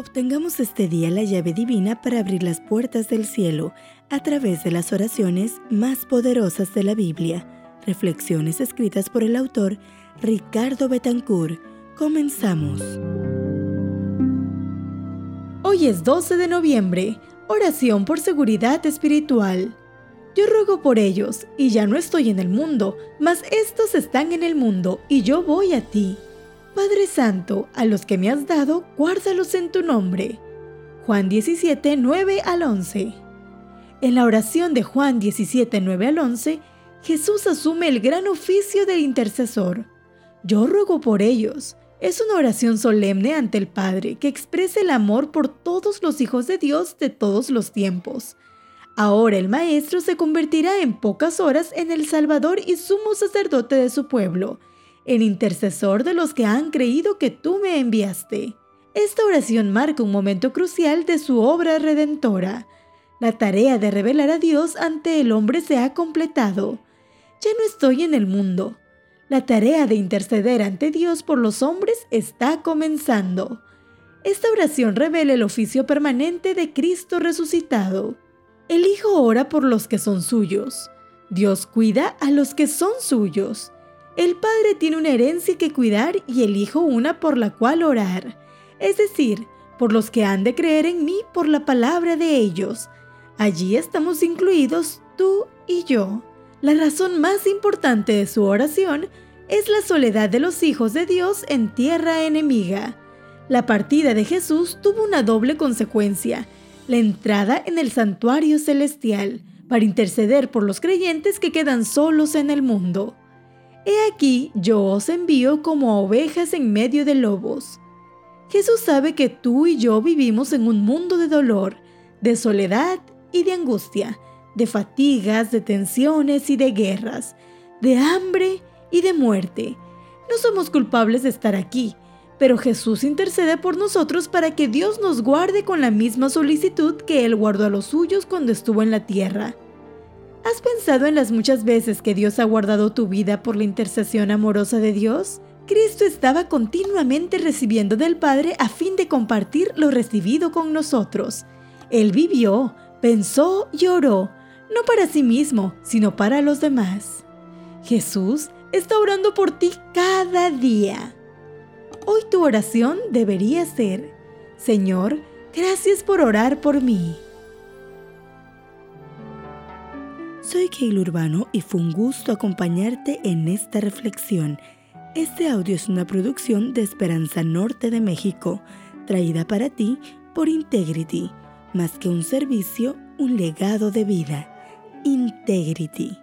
Obtengamos este día la llave divina para abrir las puertas del cielo a través de las oraciones más poderosas de la Biblia. Reflexiones escritas por el autor Ricardo Betancourt. Comenzamos. Hoy es 12 de noviembre. Oración por seguridad espiritual. Yo ruego por ellos, y ya no estoy en el mundo, mas estos están en el mundo, y yo voy a ti. Padre Santo, a los que me has dado, guárdalos en tu nombre. Juan 17, 9 al 11. En la oración de Juan 17, 9 al 11, Jesús asume el gran oficio del intercesor. Yo ruego por ellos. Es una oración solemne ante el Padre que expresa el amor por todos los hijos de Dios de todos los tiempos. Ahora el Maestro se convertirá en pocas horas en el Salvador y sumo sacerdote de su pueblo el intercesor de los que han creído que tú me enviaste. Esta oración marca un momento crucial de su obra redentora. La tarea de revelar a Dios ante el hombre se ha completado. Ya no estoy en el mundo. La tarea de interceder ante Dios por los hombres está comenzando. Esta oración revela el oficio permanente de Cristo resucitado. El Hijo ora por los que son suyos. Dios cuida a los que son suyos. El Padre tiene una herencia que cuidar y el Hijo una por la cual orar, es decir, por los que han de creer en mí por la palabra de ellos. Allí estamos incluidos tú y yo. La razón más importante de su oración es la soledad de los hijos de Dios en tierra enemiga. La partida de Jesús tuvo una doble consecuencia, la entrada en el santuario celestial, para interceder por los creyentes que quedan solos en el mundo. He aquí yo os envío como ovejas en medio de lobos. Jesús sabe que tú y yo vivimos en un mundo de dolor, de soledad y de angustia, de fatigas, de tensiones y de guerras, de hambre y de muerte. No somos culpables de estar aquí, pero Jesús intercede por nosotros para que Dios nos guarde con la misma solicitud que Él guardó a los suyos cuando estuvo en la tierra. ¿Has pensado en las muchas veces que Dios ha guardado tu vida por la intercesión amorosa de Dios? Cristo estaba continuamente recibiendo del Padre a fin de compartir lo recibido con nosotros. Él vivió, pensó y oró, no para sí mismo, sino para los demás. Jesús está orando por ti cada día. Hoy tu oración debería ser, Señor, gracias por orar por mí. Soy Keil Urbano y fue un gusto acompañarte en esta reflexión. Este audio es una producción de Esperanza Norte de México, traída para ti por Integrity, más que un servicio, un legado de vida. Integrity.